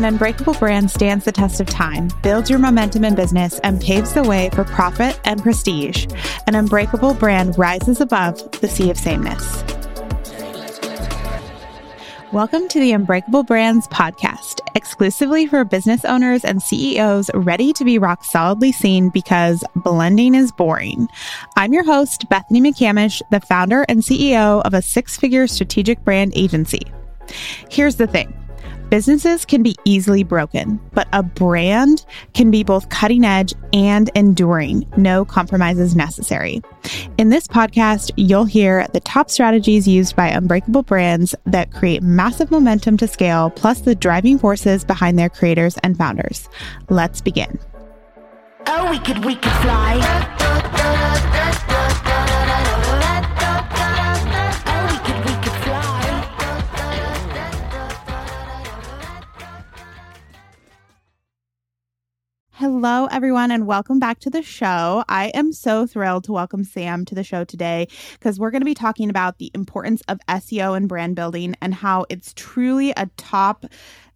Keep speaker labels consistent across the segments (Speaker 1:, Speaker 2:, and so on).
Speaker 1: An unbreakable brand stands the test of time, builds your momentum in business, and paves the way for profit and prestige. An unbreakable brand rises above the sea of sameness. Welcome to the Unbreakable Brands podcast, exclusively for business owners and CEOs ready to be rock solidly seen because blending is boring. I'm your host, Bethany McCamish, the founder and CEO of a six figure strategic brand agency. Here's the thing Businesses can be easily broken, but a brand can be both cutting edge and enduring. No compromises necessary. In this podcast, you'll hear the top strategies used by unbreakable brands that create massive momentum to scale, plus the driving forces behind their creators and founders. Let's begin.
Speaker 2: Oh, we could, we could fly.
Speaker 1: Hello, everyone, and welcome back to the show. I am so thrilled to welcome Sam to the show today because we're going to be talking about the importance of SEO and brand building and how it's truly a top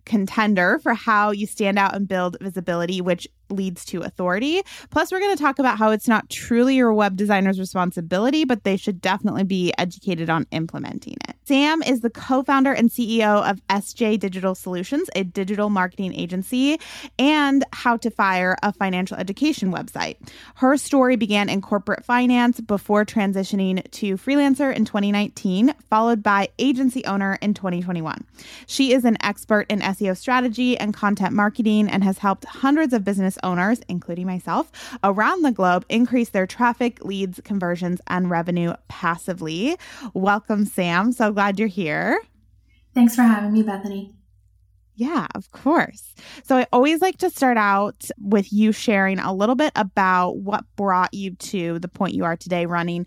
Speaker 1: contender for how you stand out and build visibility, which leads to authority. Plus, we're going to talk about how it's not truly your web designer's responsibility, but they should definitely be educated on implementing it. Sam is the co founder and CEO of SJ Digital Solutions, a digital marketing agency, and How to Fire, a financial education website. Her story began in corporate finance before transitioning to freelancer in 2019, followed by agency owner in 2021. She is an expert in SEO strategy and content marketing and has helped hundreds of business owners, including myself, around the globe increase their traffic, leads, conversions, and revenue passively. Welcome, Sam. So glad you're here.
Speaker 3: Thanks for having me, Bethany.
Speaker 1: Yeah, of course. So I always like to start out with you sharing a little bit about what brought you to the point you are today running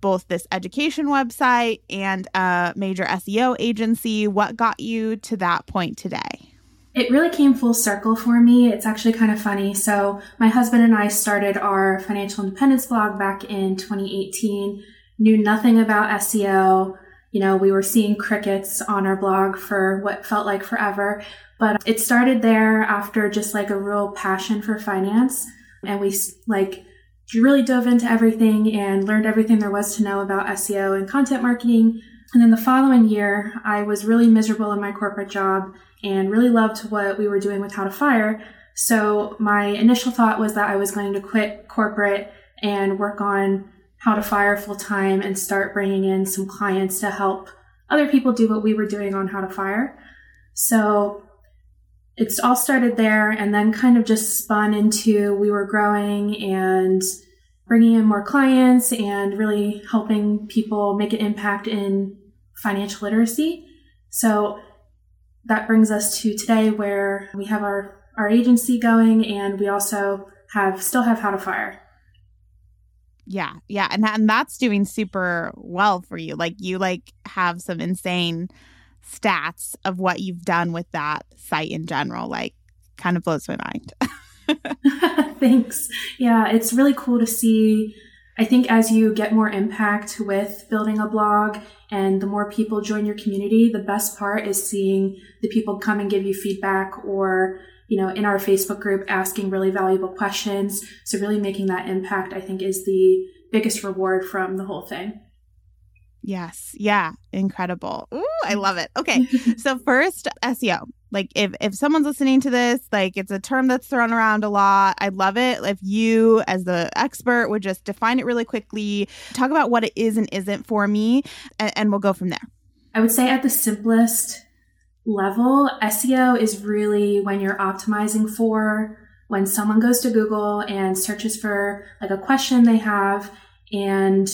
Speaker 1: both this education website and a major SEO agency. What got you to that point today?
Speaker 3: It really came full circle for me. It's actually kind of funny. So, my husband and I started our financial independence blog back in 2018, knew nothing about SEO. You know, we were seeing crickets on our blog for what felt like forever, but it started there after just like a real passion for finance. And we like really dove into everything and learned everything there was to know about SEO and content marketing. And then the following year, I was really miserable in my corporate job and really loved what we were doing with How to Fire. So my initial thought was that I was going to quit corporate and work on How to Fire full time and start bringing in some clients to help other people do what we were doing on How to Fire. So it's all started there and then kind of just spun into we were growing and bringing in more clients and really helping people make an impact in financial literacy. So that brings us to today where we have our, our agency going and we also have still have how to fire.
Speaker 1: Yeah, yeah, and and that's doing super well for you. Like you like have some insane stats of what you've done with that site in general. Like kind of blows my mind.
Speaker 3: Thanks. Yeah, it's really cool to see. I think as you get more impact with building a blog and the more people join your community, the best part is seeing the people come and give you feedback or, you know, in our Facebook group asking really valuable questions. So really making that impact, I think is the biggest reward from the whole thing.
Speaker 1: Yes. Yeah. Incredible. Ooh, I love it. Okay. so first, SEO. Like if if someone's listening to this, like it's a term that's thrown around a lot. I'd love it if you as the expert would just define it really quickly, talk about what it is and isn't for me, and, and we'll go from there.
Speaker 3: I would say at the simplest level, SEO is really when you're optimizing for when someone goes to Google and searches for like a question they have and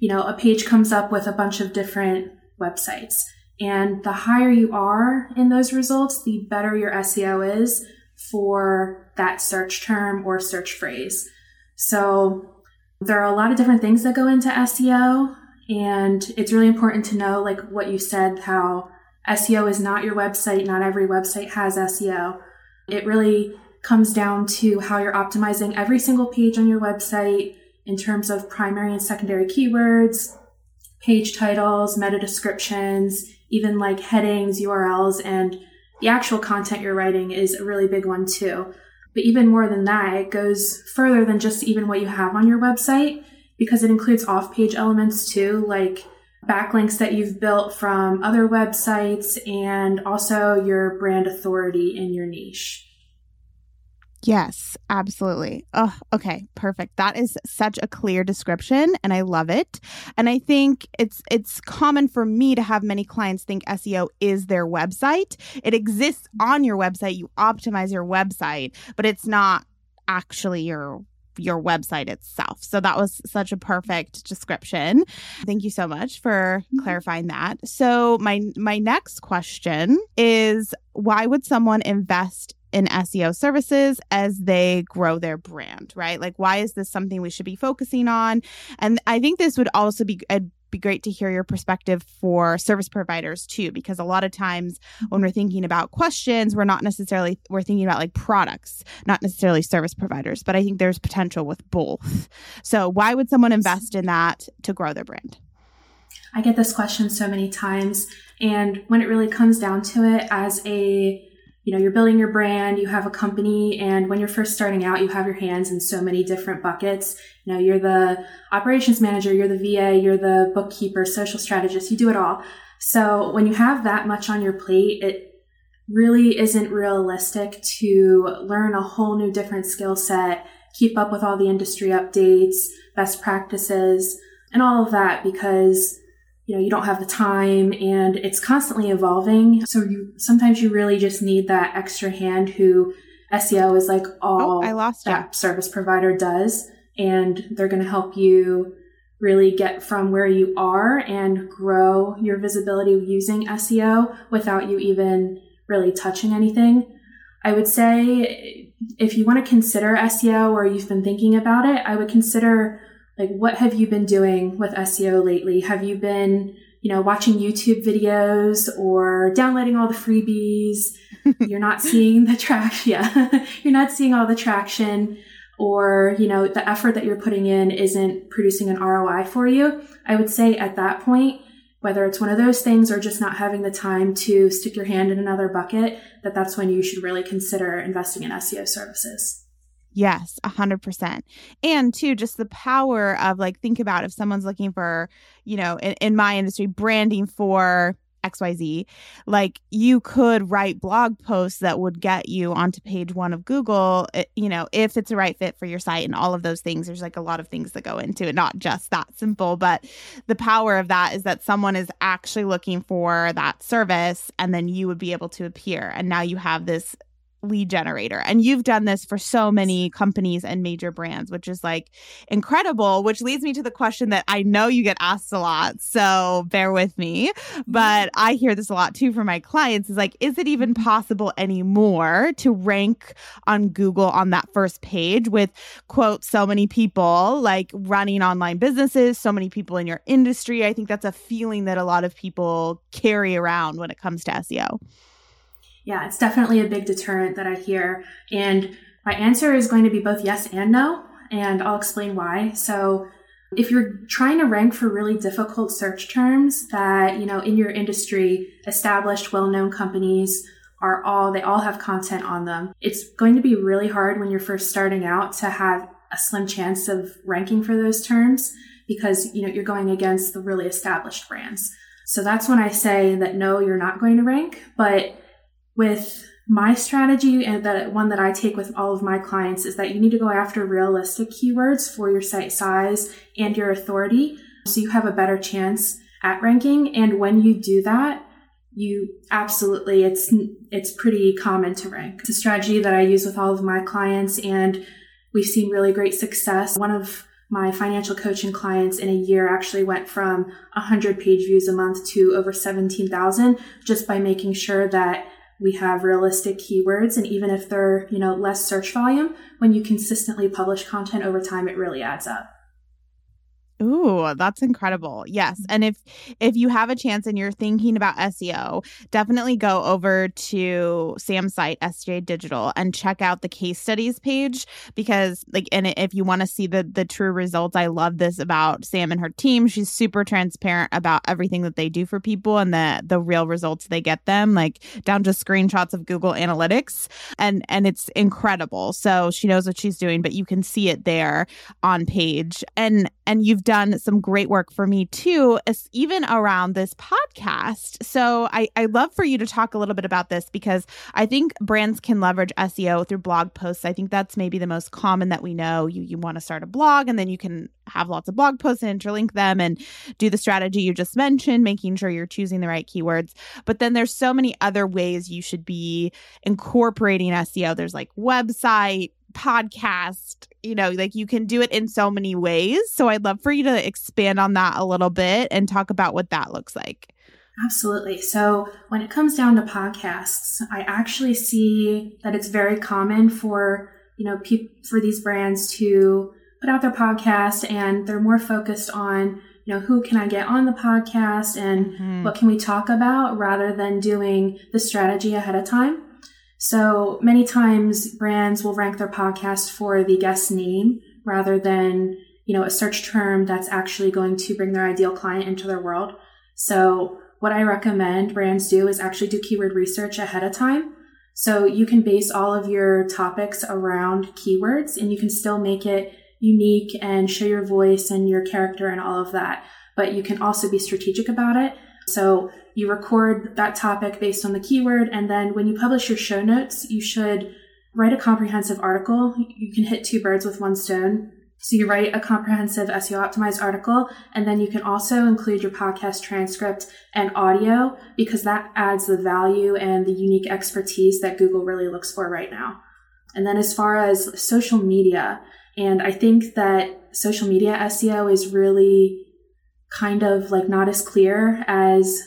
Speaker 3: you know, a page comes up with a bunch of different websites. And the higher you are in those results, the better your SEO is for that search term or search phrase. So there are a lot of different things that go into SEO. And it's really important to know, like what you said, how SEO is not your website. Not every website has SEO. It really comes down to how you're optimizing every single page on your website in terms of primary and secondary keywords, page titles, meta descriptions, even like headings, URLs, and the actual content you're writing is a really big one too. But even more than that, it goes further than just even what you have on your website because it includes off page elements too, like backlinks that you've built from other websites and also your brand authority in your niche.
Speaker 1: Yes, absolutely. Oh, okay, perfect. That is such a clear description and I love it. And I think it's it's common for me to have many clients think SEO is their website. It exists on your website, you optimize your website, but it's not actually your your website itself. So that was such a perfect description. Thank you so much for mm-hmm. clarifying that. So my my next question is why would someone invest in SEO services as they grow their brand, right? Like, why is this something we should be focusing on? And I think this would also be a be great to hear your perspective for service providers too because a lot of times mm-hmm. when we're thinking about questions we're not necessarily we're thinking about like products not necessarily service providers but i think there's potential with both so why would someone invest in that to grow their brand
Speaker 3: i get this question so many times and when it really comes down to it as a you know, you're building your brand, you have a company, and when you're first starting out, you have your hands in so many different buckets. You know, you're the operations manager, you're the VA, you're the bookkeeper, social strategist, you do it all. So when you have that much on your plate, it really isn't realistic to learn a whole new different skill set, keep up with all the industry updates, best practices, and all of that because you know, you don't have the time and it's constantly evolving. So you sometimes you really just need that extra hand who SEO is like oh, all
Speaker 1: oh, I lost
Speaker 3: that you. service provider does. And they're going to help you really get from where you are and grow your visibility using SEO without you even really touching anything. I would say if you want to consider SEO or you've been thinking about it, I would consider like what have you been doing with SEO lately? Have you been, you know, watching YouTube videos or downloading all the freebies? You're not seeing the traction. Yeah. You're not seeing all the traction or, you know, the effort that you're putting in isn't producing an ROI for you. I would say at that point, whether it's one of those things or just not having the time to stick your hand in another bucket, that that's when you should really consider investing in SEO services.
Speaker 1: Yes, a hundred percent. And two, just the power of like, think about if someone's looking for, you know, in, in my industry, branding for XYZ, like you could write blog posts that would get you onto page one of Google, eh, you know, if it's a right fit for your site and all of those things. There's like a lot of things that go into it, not just that simple, but the power of that is that someone is actually looking for that service and then you would be able to appear. And now you have this lead generator. And you've done this for so many companies and major brands, which is like incredible, which leads me to the question that I know you get asked a lot. So bear with me. But mm-hmm. I hear this a lot too from my clients is like, is it even mm-hmm. possible anymore to rank on Google on that first page with quote, so many people like running online businesses, so many people in your industry? I think that's a feeling that a lot of people carry around when it comes to SEO.
Speaker 3: Yeah, it's definitely a big deterrent that I hear. And my answer is going to be both yes and no. And I'll explain why. So if you're trying to rank for really difficult search terms that, you know, in your industry, established, well-known companies are all, they all have content on them. It's going to be really hard when you're first starting out to have a slim chance of ranking for those terms because, you know, you're going against the really established brands. So that's when I say that no, you're not going to rank, but with my strategy and the one that I take with all of my clients is that you need to go after realistic keywords for your site size and your authority so you have a better chance at ranking and when you do that you absolutely it's it's pretty common to rank. It's a strategy that I use with all of my clients and we've seen really great success. One of my financial coaching clients in a year actually went from 100 page views a month to over 17,000 just by making sure that we have realistic keywords and even if they're you know less search volume when you consistently publish content over time it really adds up
Speaker 1: Ooh, that's incredible. Yes. Mm. And if if you have a chance and you're thinking about SEO, definitely go over to Sam's site SJ Digital and check out the case studies page because like and if you want to see the the true results, I love this about Sam and her team. She's super transparent about everything that they do for people and the the real results they get them, like down to screenshots of Google Analytics. And and it's incredible. So she knows what she's doing, but you can see it there on page. And and you've done some great work for me too, even around this podcast. So I, I love for you to talk a little bit about this because I think brands can leverage SEO through blog posts. I think that's maybe the most common that we know. You you want to start a blog and then you can have lots of blog posts and interlink them and do the strategy you just mentioned, making sure you're choosing the right keywords. But then there's so many other ways you should be incorporating SEO. There's like website, podcast, you know, like you can do it in so many ways. So I'd love for you to expand on that a little bit and talk about what that looks like.
Speaker 3: Absolutely. So when it comes down to podcasts, I actually see that it's very common for, you know, pe- for these brands to put out their podcast and they're more focused on, you know, who can I get on the podcast and mm-hmm. what can we talk about rather than doing the strategy ahead of time. So many times brands will rank their podcast for the guest name rather than, you know, a search term that's actually going to bring their ideal client into their world. So what I recommend brands do is actually do keyword research ahead of time. So you can base all of your topics around keywords and you can still make it unique and show your voice and your character and all of that. But you can also be strategic about it. So you record that topic based on the keyword. And then when you publish your show notes, you should write a comprehensive article. You can hit two birds with one stone. So you write a comprehensive SEO optimized article, and then you can also include your podcast transcript and audio because that adds the value and the unique expertise that Google really looks for right now. And then as far as social media, and I think that social media SEO is really kind of like not as clear as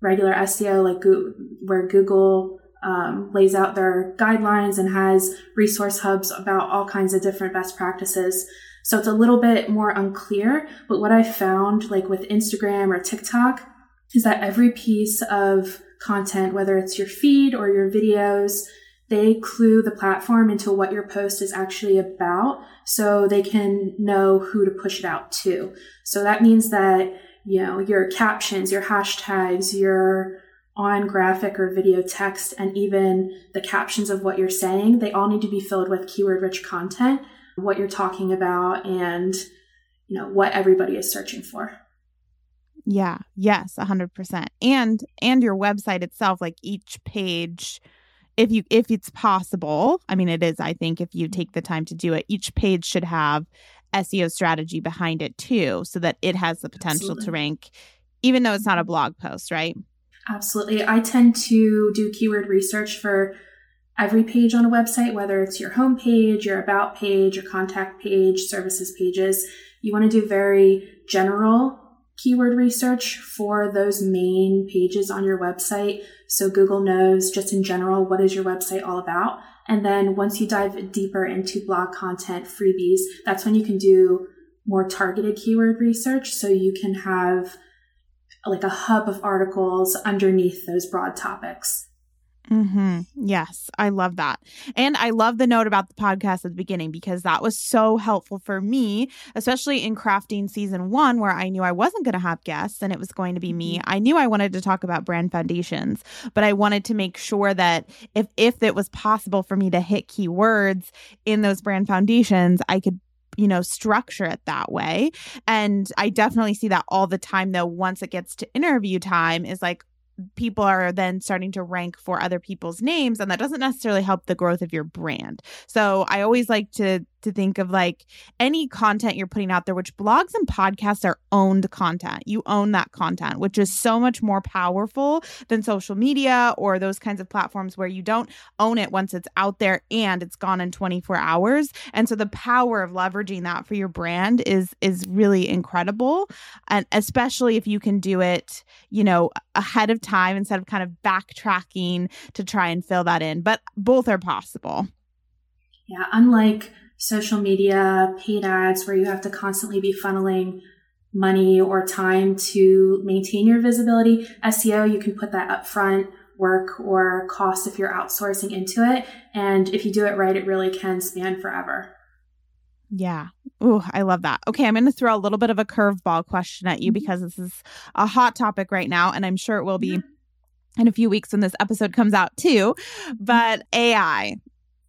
Speaker 3: regular SEO, like Go- where Google um, lays out their guidelines and has resource hubs about all kinds of different best practices. So it's a little bit more unclear. But what I found, like with Instagram or TikTok, is that every piece of content, whether it's your feed or your videos, they clue the platform into what your post is actually about so they can know who to push it out to. So that means that you know, your captions, your hashtags, your on graphic or video text, and even the captions of what you're saying, they all need to be filled with keyword rich content, what you're talking about, and, you know, what everybody is searching for.
Speaker 1: Yeah, yes, 100%. And and your website itself like each page if you if it's possible, I mean it is I think if you take the time to do it, each page should have SEO strategy behind it too, so that it has the potential Absolutely. to rank, even though it's not a blog post, right?
Speaker 3: Absolutely. I tend to do keyword research for every page on a website, whether it's your home page, your about page, your contact page, services pages. You want to do very general keyword research for those main pages on your website. So Google knows just in general, what is your website all about? And then once you dive deeper into blog content freebies, that's when you can do more targeted keyword research. So you can have like a hub of articles underneath those broad topics.
Speaker 1: Mm-hmm. Yes, I love that. And I love the note about the podcast at the beginning because that was so helpful for me, especially in crafting season one, where I knew I wasn't going to have guests and it was going to be me. Mm-hmm. I knew I wanted to talk about brand foundations, but I wanted to make sure that if, if it was possible for me to hit keywords in those brand foundations, I could you know, structure it that way. And I definitely see that all the time, though, once it gets to interview time, is like, people are then starting to rank for other people's names and that doesn't necessarily help the growth of your brand. So I always like to to think of like any content you're putting out there, which blogs and podcasts are owned content. You own that content, which is so much more powerful than social media or those kinds of platforms where you don't own it once it's out there and it's gone in 24 hours. And so the power of leveraging that for your brand is is really incredible. And especially if you can do it, you know, ahead of time instead of kind of backtracking to try and fill that in. But both are possible.
Speaker 3: Yeah, unlike social media, paid ads, where you have to constantly be funneling money or time to maintain your visibility. SEO, you can put that up front work or cost if you're outsourcing into it. And if you do it right, it really can span forever.
Speaker 1: Yeah. Oh, I love that. Okay, I'm going to throw a little bit of a curveball question at you mm-hmm. because this is a hot topic right now, and I'm sure it will be in a few weeks when this episode comes out too. Mm-hmm. But AI,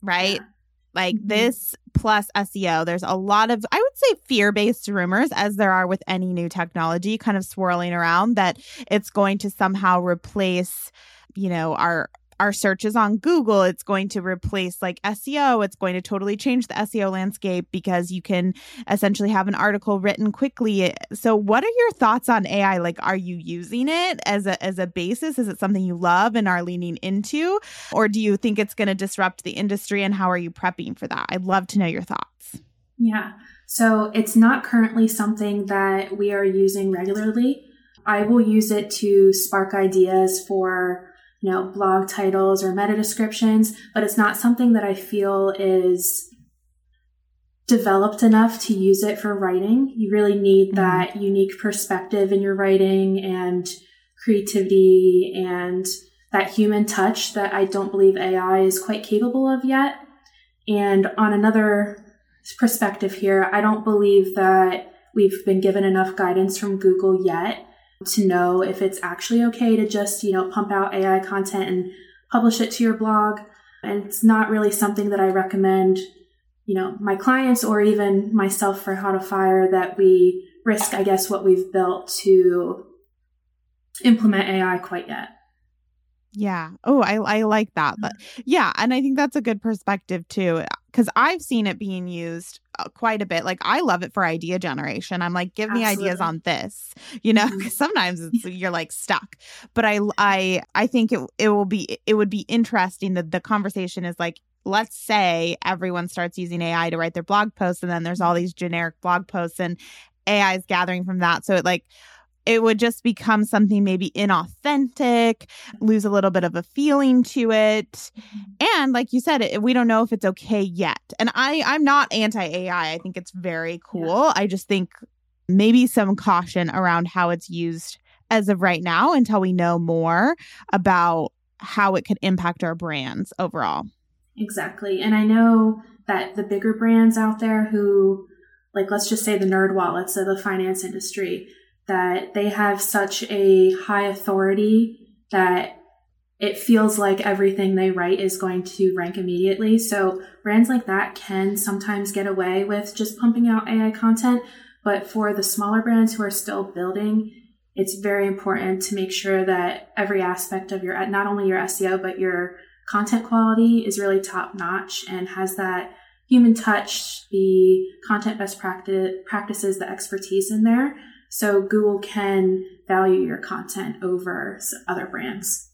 Speaker 1: right? Yeah. Like mm-hmm. this plus SEO, there's a lot of, I would say, fear based rumors, as there are with any new technology, kind of swirling around that it's going to somehow replace you know our our searches on Google, it's going to replace like SEO. It's going to totally change the SEO landscape because you can essentially have an article written quickly. So, what are your thoughts on AI? Like, are you using it as a as a basis? Is it something you love and are leaning into, or do you think it's going to disrupt the industry? And how are you prepping for that? I'd love to know your thoughts.
Speaker 3: Yeah. So, it's not currently something that we are using regularly. I will use it to spark ideas for you know, blog titles or meta descriptions, but it's not something that I feel is developed enough to use it for writing. You really need mm-hmm. that unique perspective in your writing and creativity and that human touch that I don't believe AI is quite capable of yet. And on another perspective here, I don't believe that we've been given enough guidance from Google yet to know if it's actually okay to just, you know, pump out AI content and publish it to your blog. And it's not really something that I recommend, you know, my clients or even myself for how to fire that we risk, I guess, what we've built to implement AI quite yet.
Speaker 1: Yeah. Oh, I I like that. But yeah, and I think that's a good perspective too cuz I've seen it being used uh, quite a bit. Like I love it for idea generation. I'm like give Absolutely. me ideas on this. You know, mm-hmm. sometimes you're like stuck. But I I I think it it will be it would be interesting that the conversation is like let's say everyone starts using AI to write their blog posts and then there's all these generic blog posts and AI is gathering from that. So it like it would just become something maybe inauthentic, lose a little bit of a feeling to it. Mm-hmm. And like you said, it, we don't know if it's okay yet. And I I'm not anti AI. I think it's very cool. Yeah. I just think maybe some caution around how it's used as of right now until we know more about how it could impact our brands overall.
Speaker 3: Exactly. And I know that the bigger brands out there who like let's just say the NerdWallets of the finance industry that they have such a high authority that it feels like everything they write is going to rank immediately. So brands like that can sometimes get away with just pumping out AI content. But for the smaller brands who are still building, it's very important to make sure that every aspect of your, not only your SEO, but your content quality is really top notch and has that human touch, the content best practice, practices, the expertise in there so Google can value your content over other brands.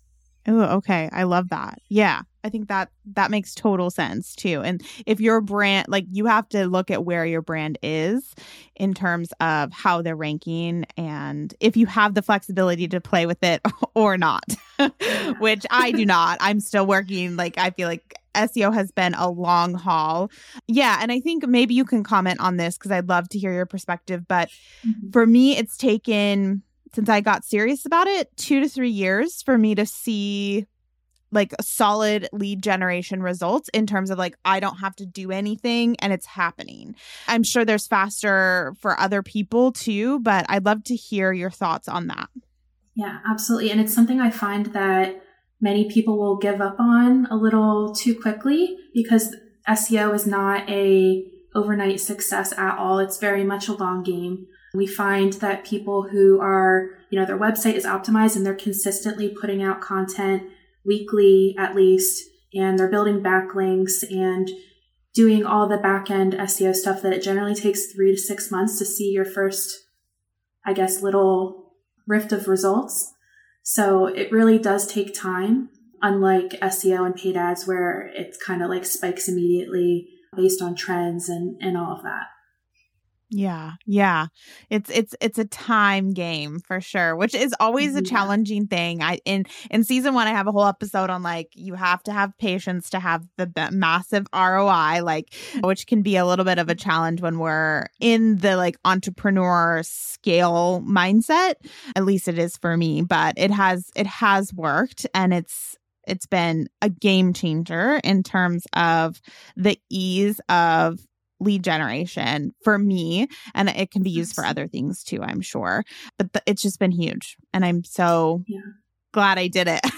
Speaker 1: Oh, okay. I love that. Yeah. I think that that makes total sense too. And if your brand like you have to look at where your brand is in terms of how they're ranking and if you have the flexibility to play with it or not. Which I do not. I'm still working like I feel like SEO has been a long haul. Yeah. And I think maybe you can comment on this because I'd love to hear your perspective. But mm-hmm. for me, it's taken, since I got serious about it, two to three years for me to see like solid lead generation results in terms of like I don't have to do anything and it's happening. I'm sure there's faster for other people too, but I'd love to hear your thoughts on that.
Speaker 3: Yeah, absolutely. And it's something I find that many people will give up on a little too quickly because SEO is not a overnight success at all. It's very much a long game. We find that people who are, you know, their website is optimized and they're consistently putting out content weekly at least, and they're building backlinks and doing all the back end SEO stuff that it generally takes three to six months to see your first, I guess, little rift of results. So it really does take time, unlike SEO and paid ads where it's kind of like spikes immediately based on trends and, and all of that.
Speaker 1: Yeah. Yeah. It's it's it's a time game for sure, which is always a challenging thing. I in in season 1 I have a whole episode on like you have to have patience to have the b- massive ROI like which can be a little bit of a challenge when we're in the like entrepreneur scale mindset. At least it is for me, but it has it has worked and it's it's been a game changer in terms of the ease of lead generation for me and it can be used for other things too i'm sure but it's just been huge and i'm so
Speaker 3: Yeah.
Speaker 1: glad i did it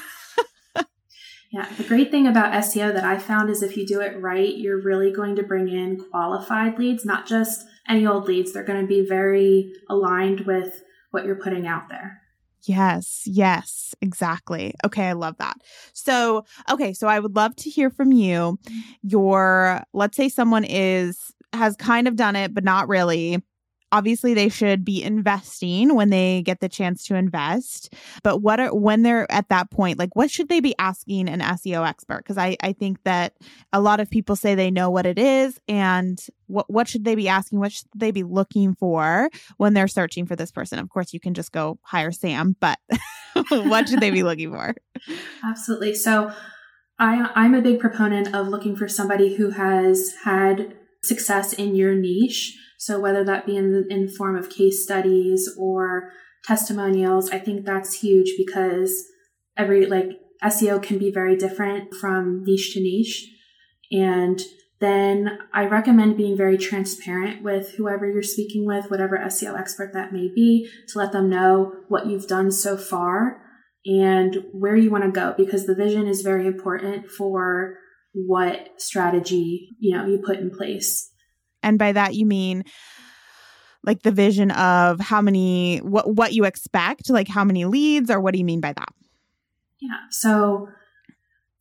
Speaker 3: Yeah, the great thing about SEO that I found is if you do it right, you're really going to bring in qualified leads, not just any old leads. They're going to be very aligned with what you're putting out there.
Speaker 1: Yes yes exactly. Okay i love that. So okay so i would love to hear from you. Mm. Your let's say someone is has kind of done it but not really obviously they should be investing when they get the chance to invest but what are when they're at that point like what should they be asking an seo expert because i i think that a lot of people say they know what it is and what what should they be asking what should they be looking for when they're searching for this person of course you can just go hire sam but what should they be looking for
Speaker 3: Absolutely. So I, I'm a big proponent of looking for somebody who has had success in your niche. So whether that be in the, in form of case studies or testimonials, I think that's huge because every like SEO can be very different from niche to niche. And then I recommend being very transparent with whoever you're speaking with, whatever SEO expert that may be, to let them know what you've done so far and where you want to go because the vision is very important for what strategy, you know, you put in place.
Speaker 1: And by that you mean like the vision of how many what what you expect like how many leads or what do you mean by that
Speaker 3: Yeah. So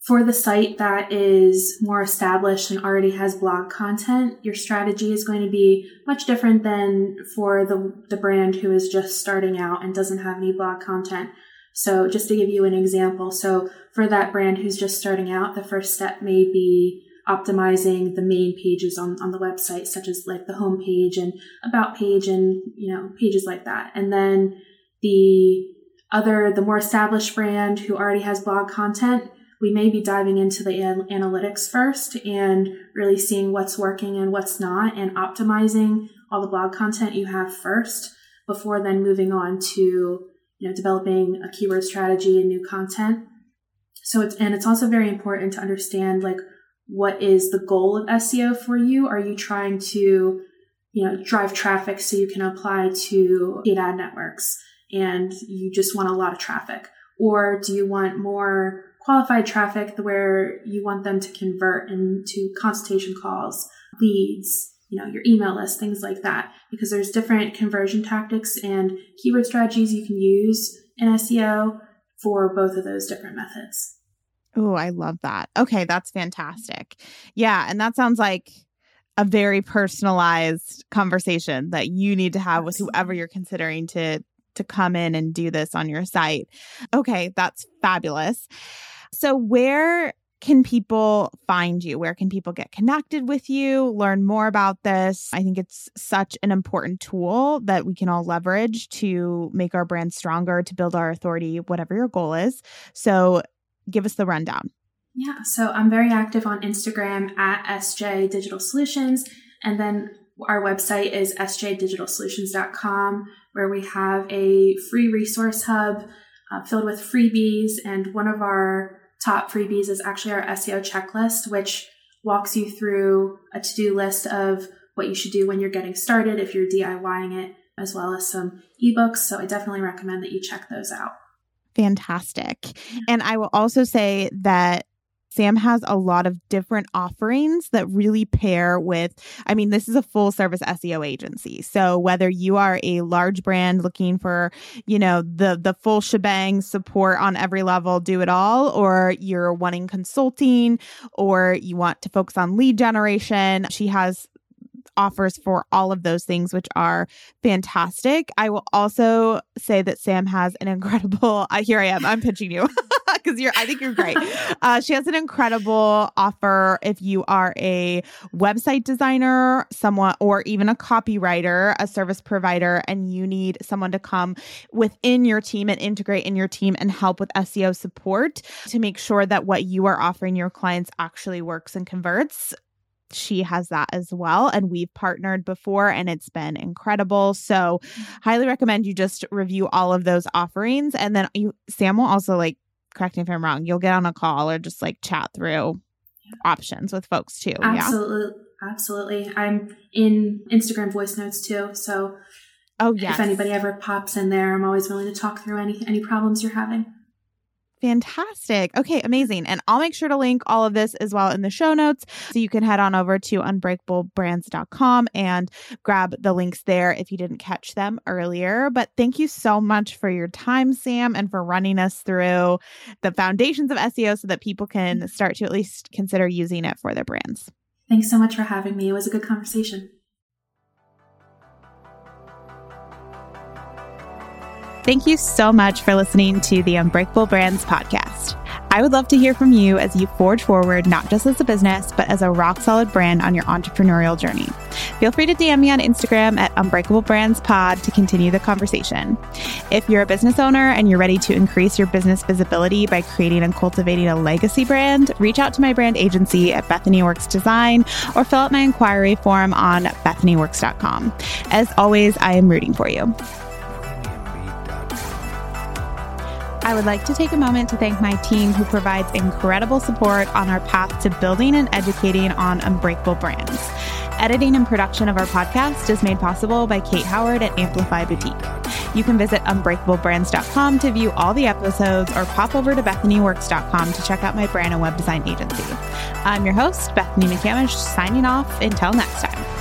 Speaker 3: for the site that is more established and already has blog content, your strategy is going to be much different than for the, the brand who is just starting out and doesn't have any blog content. So just to give you an example, so for that brand who's just starting out, the first step may be optimizing the main pages on, on the website, such as like the home page and about page and, you know, pages like that. And then the other, the more established brand who already has blog content, we may be diving into the an- analytics first and really seeing what's working and what's not and optimizing all the blog content you have first before then moving on to you know developing a keyword strategy and new content so it's and it's also very important to understand like what is the goal of SEO for you? Are you trying to you know drive traffic so you can apply to paid ad networks and you just want a lot of traffic? Or do you want more qualified traffic where you want them to convert into consultation calls leads you know your email list things like that? Because there's different conversion tactics and keyword strategies you can use in seo for both of those different methods
Speaker 1: oh i love that okay that's fantastic yeah and that sounds like a very personalized conversation that you need to have with whoever you're considering to to come in and do this on your site okay that's fabulous so where can people find you? Where can people get connected with you, learn more about this? I think it's such an important tool that we can all leverage to make our brand stronger, to build our authority, whatever your goal is. So give us the rundown.
Speaker 3: yeah so i'm very active on instagram at sj digital solutions and then our website is sjdigitalsolutions.com where we have a free resource hub uh, filled with freebies and one of our top freebies is actually our SEO checklist, which walks you through a to do list of what you should do when you're getting started if you're DIYing it, as well as some ebooks. So I definitely recommend that you check those out.
Speaker 1: Fantastic. Mm-hmm. And I will also say that Sam has a lot of different offerings that really pair with, I mean, this is a full service SEO agency. So whether you are a large brand looking for, you know, the the full shebang support on every level, do it all, or you're wanting consulting or you want to focus on lead generation, she has offers for all of those things, which are fantastic. I will also say that Sam has an incredible. Uh, here I am. I'm pitching you because you're. I think you're great. Uh, she has an incredible offer if you are a website designer, someone, or even a copywriter, a service provider, and you need someone to come within your team and integrate in your team and help with SEO support to make sure that what you are offering your clients actually works and converts she has that as well. And we've partnered before and it's been incredible. So, mm-hmm. highly recommend you just review all of those offerings. And then you, Sam will also like, correct me if I'm wrong, you'll get on a call or just like chat through options with folks too.
Speaker 3: Absolutely. Yeah? Absolutely. I'm in Instagram voice notes too. So,
Speaker 1: oh, yeah.
Speaker 3: If anybody ever pops in there, I'm always willing to talk through any, any problems you're having.
Speaker 1: Fantastic. Okay, amazing. And I'll make sure to link all of this as well in the show notes. So you can head on over to unbreakablebrands.com and grab the links there if you didn't catch them earlier. But thank you so much for your time, Sam, and for running us through the foundations of SEO so that people can start to at least consider using it for their brands.
Speaker 3: Thanks so much for having me. It was a good conversation.
Speaker 1: Thank you so much for listening to the Unbreakable Brands podcast. I would love to hear from you as you forge forward, not just as a business, but as a rock solid brand on your entrepreneurial journey. Feel free to DM me on Instagram at Unbreakable Brands Pod to continue the conversation. If you're a business owner and you're ready to increase your business visibility by creating and cultivating a legacy brand, reach out to my brand agency at Bethany Works Design or fill out my inquiry form on BethanyWorks.com. As always, I am rooting for you. I would like to take a moment to thank my team who provides incredible support on our path to building and educating on unbreakable brands. Editing and production of our podcast is made possible by Kate Howard at Amplify Boutique. You can visit unbreakablebrands.com to view all the episodes or pop over to bethanyworks.com to check out my brand and web design agency. I'm your host, Bethany McCamish, signing off until next time.